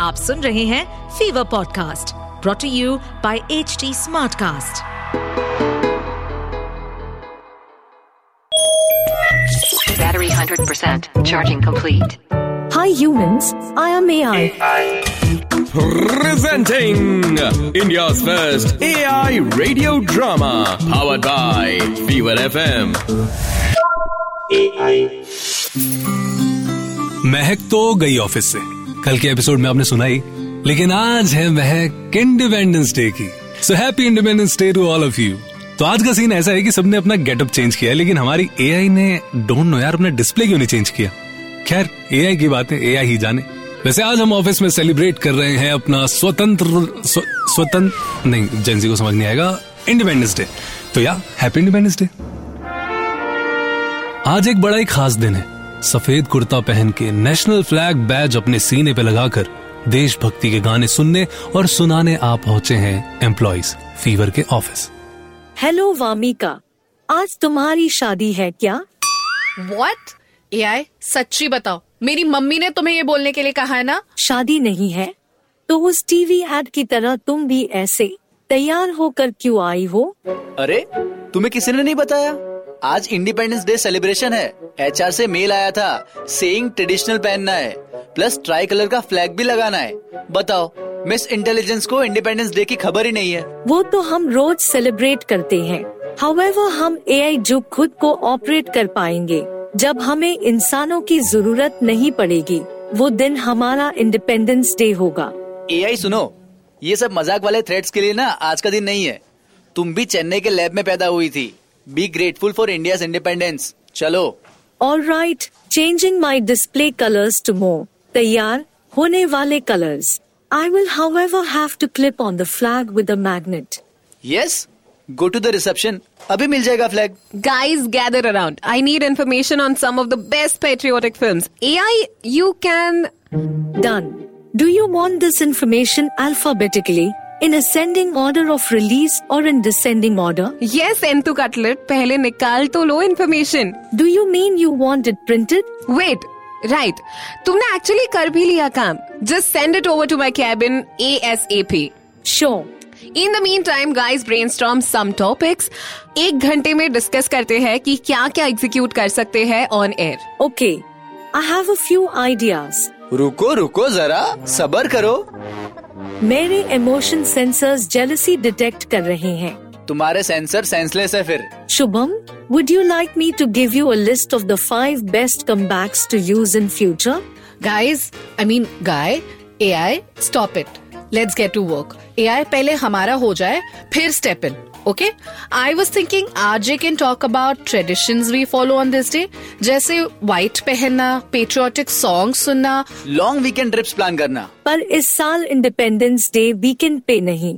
आप सुन रहे हैं Fever podcast brought to you by H T Smartcast battery hundred percent charging complete hi humans I am A I Presenting India's first AI radio drama powered by Fever FM. AI. महक तो गई office से। कल के episode में आपने सुनाई लेकिन आज है महक इंडिपेंडेंस डे की। So happy independence day to all of you तो आज का सीन ऐसा है कि सबने अपना गेटअप चेंज किया है, लेकिन हमारी एआई ने डोंट नो यार अपना डिस्प्ले क्यों नहीं चेंज किया? खैर एआई की बात है एआई ही जाने। वैसे आज हम ऑफ़िस में सेलिब्रेट कर रहे हैं अपना स्वतंत्र स्व, स्वतंत्र नहीं जेंजी को समझ नहीं आएगा इंडिपेंडेंस डे तो या हैप्पी इंडिपेंडेंस डे आज एक बड़ा ही खास दिन है। सफ़ेद कुर्ता पहन के नेशनल फ्लैग बैज अपने सीने पे लगाकर देशभक्ति के गाने सुनने और सुनाने आ पहुँचे हैं एम्प्लॉइज फीवर के ऑफ़िस हेलो वामिका। आज तुम्हारी शादी है क्या? What? एआई सच्ची बताओ। मेरी मम्मी ने तुम्हें ये बोलने के लिए कहा है ना? शादी नहीं है तो उस टीवी एड की तरह तुम भी ऐसे तैयार होकर क्यों आई हो? अरे तुम्हें किसी ने नहीं बताया? आज इंडिपेंडेंस डे सेलिब्रेशन है। एचआर से मेल आया था सेइंग ट्रेडिशनल पहनना है प्लस ट्राई कलर का फ्लैग भी लगाना है। बताओ मिस इंटेलिजेंस को इंडिपेंडेंस डे की खबर ही नहीं है। वो तो हम रोज सेलिब्रेट करते हैं। हाउएवर हम एआई जो खुद को ऑपरेट कर पाएँगे। जब हमें इंसानों की ज़रूरत नहीं पड़ेगी वो दिन हमारा इंडिपेंडेंस डे होगा। एआई सुनो ये सब मज़ाक वाले थ्रेड्स के लिए ना आज का दिन नहीं है। तुम भी चेन्नई के लैब में पैदा हुई थी। Be grateful for India's independence. Chalo. All right, changing my display colors to more tayyar hone wale colors. I will, however, have to clip on the flag with a magnet. Yes, go to the reception. Abhi mil jayega flag. Guys, gather around. I need information on some of the best patriotic films. AI, you can. Done. Do you want this information alphabetically? in ascending order of release or in descending order? Yes, Entu Cutlet, पहले निकाल तो लो information. Do you mean you want it printed? Wait, right. तुमने actually कर भी लिया काम. Just send it over to my cabin ASAP. Sure. In the meantime guys brainstorm some topics एक घंटे में डिस्कस करते हैं कि क्या क्या एग्जीक्यूट कर सकते हैं on air Okay. I have a few ideas. रुको रुको जरा सबर करो मेरे इमोशन सेंसर्स जेलसी डिटेक्ट कर रहे हैं। तुम्हारे सेंसर सेंसलेस है फिर। Shubham would you like me to give you a list of the five best comebacks to use in future guys I mean guy A I stop it let's get to work A I पहले हमारा हो जाए फिर step in okay I was thinking आज can talk about tradition we follow on this day जैसे white पहनना patriotic song सुनना। Long weekend trips plan करना। पर इस साल इंडिपेंडेंस डे वीकेंड पे नहीं।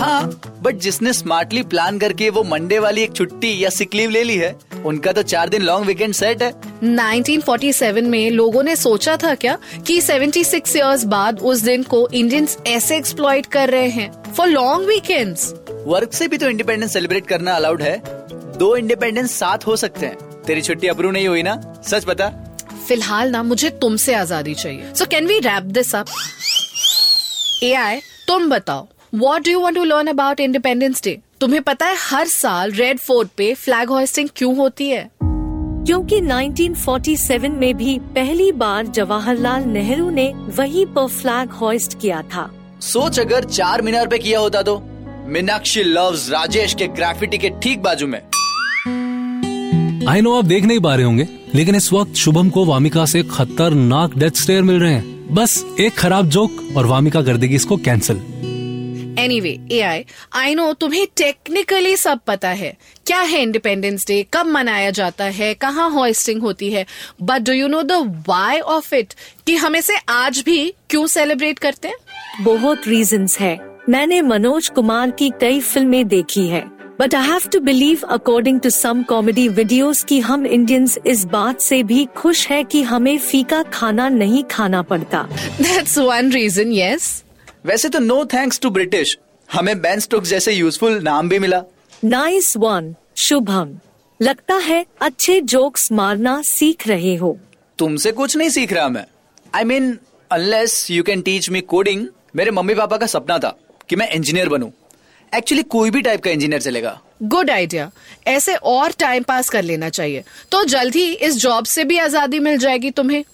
हाँ बट जिसने स्मार्टली प्लान करके वो मंडे वाली एक छुट्टी या सिक लीव ले ली है उनका तो चार दिन लॉन्ग वीकेंड सेट है। 1947 में लोगों ने सोचा था क्या कि 76 इयर्स बाद उस दिन को इंडियंस ऐसे एक्सप्लॉइट कर रहे हैं। फॉर लॉन्ग वीकेंड्स वर्क से भी तो इंडिपेंडेंस सेलिब्रेट करना अलाउड है। दो इंडिपेंडेंस साथ हो सकते हैं। तेरी छुट्टी अप्रूव नहीं हुई ना? सच बता। फ़िलहाल ना मुझे तुमसे आज़ादी चाहिए। So can we wrap this up A I तुम बताओ what do you want to learn about independence day तुम्हें पता है हर साल रेड फोर्ट पे फ्लैग होस्टिंग क्यों होती है? क्योंकि 1947 में भी पहली बार जवाहरलाल नेहरू ने वही पर फ्लैग होइस्ट किया था। सोच अगर चार मीनार पे किया होता तो? मीनाक्षी लव्स राजेश के ग्राफिटी के ठीक बाजू में। आई नो आप देख नहीं पा रहे होंगे लेकिन इस वक्त शुभम को वामिका से खतरनाक डेथ स्टेयर मिल रहे हैं। बस एक खराब जोक और वामिका कर देगी इसको cancel anyway A I I know तुम्हें टेक्निकली सब पता है। क्या है इंडिपेंडेंस डे कब मनाया जाता है? कहाँ होस्टिंग होती है? But do you know the why of it कि हम इसे आज भी क्यों सेलिब्रेट करते हैं? बहुत रीजंस है। मैंने मनोज कुमार की कई फ़िल्में देखी है but I have to believe according to some comedy videos कि हम इंडियंस इस बात से भी खुश है कि हमें फीका खाना नहीं खाना पड़ता। दैट्स वन रीजन यस वैसे तो नो थैंक्स टू ब्रिटिश हमें बैन स्टोक्स जैसे यूजफुल नाम भी मिला। Nice one Shubham. लगता है अच्छे जोक्स मारना सीख रहे हो। तुमसे कुछ नहीं सीख रहा मैं। I I mean unless you can teach me coding मेरे मम्मी पापा का सपना था। कि मैं इंजीनियर बनूं। एक्चुअली कोई भी टाइप का इंजीनियर चलेगा। गुड आइडिया ऐसे और टाइम पास कर लेना चाहिए। तो जल्द ही इस जॉब से भी आज़ादी मिल जाएगी तुम्हें।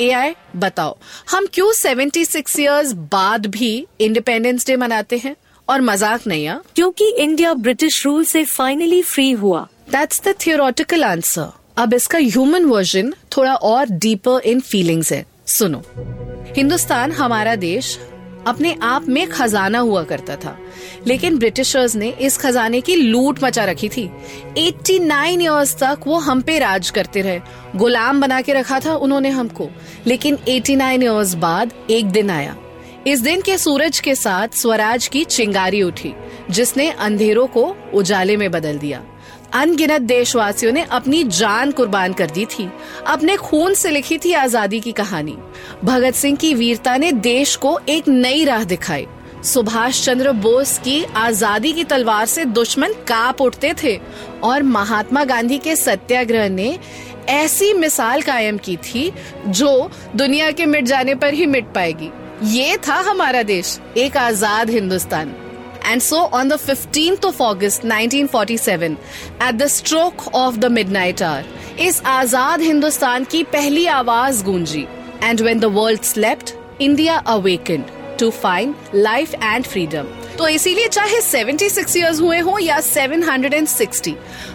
एआई बताओ। हम क्यों 76 इयर्स बाद भी इंडिपेंडेंस डे मनाते हैं? और मज़ाक नहीं आ क्योंकि इंडिया ब्रिटिश रूल से फाइनली फ्री हुआ। दैट्स द थियोरटिकल आंसर अब इसका ह्यूमन वर्जन थोड़ा और डीपर इन फीलिंग्स है। सुनो। हिंदुस्तान हमारा देश अपने आप में खजाना हुआ करता था। लेकिन ब्रिटिशर्स ने इस खजाने की लूट मचा रखी थी। 89 इयर्स तक वो हम पे राज करते रहे। गुलाम बना के रखा था उन्होंने हमको। लेकिन 89 इयर्स बाद एक दिन आया। इस दिन के सूरज के साथ स्वराज की चिंगारी उठी, जिसने अंधेरों को उजाले में बदल दिया। अनगिनत देशवासियों ने अपनी जान कुर्बान कर दी थी, अपने खून से लिखी थी आज़ादी की कहानी। भगत सिंह की वीरता ने देश को एक नई राह दिखाई। सुभाष चंद्र बोस की आज़ादी की तलवार से दुश्मन काप उठते थे और महात्मा गांधी के सत्याग्रह ने ऐसी मिसाल कायम की थी जो दुनिया के मिट जाने पर ही मिट पाएगी। ये था हमारा देश, एक आज़ाद Hindustan. And so on the 15th of August 1947, at the stroke of the midnight hour, इस आज़ाद हिंदुस्तान की पहली आवाज़ गूंजी and when the world slept, India awakened to find life and freedom. तो इसीलिए चाहे 76 इयर्स हुए हो या 760,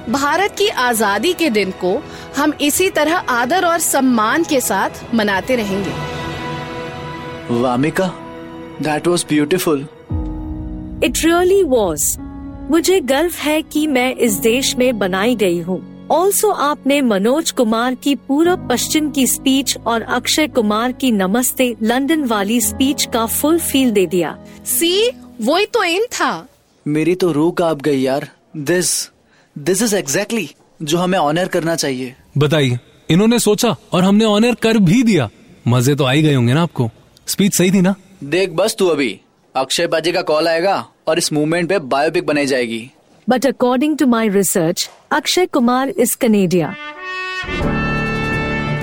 भारत की आज़ादी के दिन को हम इसी तरह आदर और सम्मान के साथ मनाते रहेंगे Vamika that was beautiful it really was मुझे गर्व है कि मैं इस देश में बनाई गई हूँ। ऑल्सो आपने मनोज कुमार की पूरब पश्चिम की स्पीच और अक्षय कुमार की नमस्ते लंदन वाली स्पीच का फुल फील दे दिया। सी वही तो इन था। मेरी तो रूह काँप गई यार। दिस दिस इज़ एग्जैक्टली जो हमें ऑनर करना चाहिए। बताइए इन्होंने सोचा और हमने ऑनर कर भी दिया। मज़े तो आ ही गए होंगे ना आपको। स्पीच सही थी ना? देख बस तू अभी। अक्षय बाजी का कॉल आएगा और इस मूवमेंट पे बायोपिक बनाई जाएगी। But according to my research Akshay Kumar is Canadian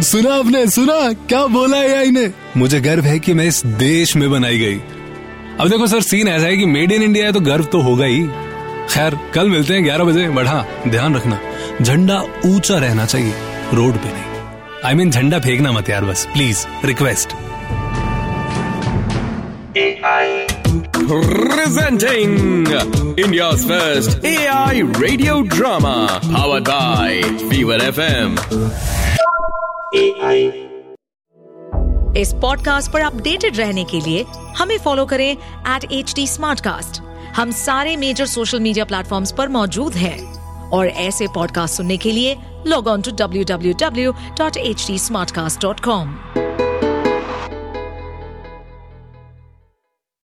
सुना आपने सुना? क्या बोला है ने? मुझे गर्व है कि मैं इस देश में बनाई गई। अब देखो सर सीन ऐसा है कि मेड इन इंडिया है तो गर्व तो होगा ही। खैर कल मिलते हैं ग्यारह बजे। बढ़ा ध्यान रखना झंडा ऊँचा रहना चाहिए रोड पे नहीं। आई I मीन mean, झंडा फेंकना मत यार बस please request Presenting India's first AI radio drama powered by Fever FM. AI. इस पॉडकास्ट पर अपडेटेड रहने के लिए हमें फॉलो करें एट एच टी हम सारे मेजर सोशल मीडिया प्लेटफॉर्म्स पर मौजूद हैं और ऐसे पॉडकास्ट सुनने के लिए log on to W W W dot H T Smartcast dot com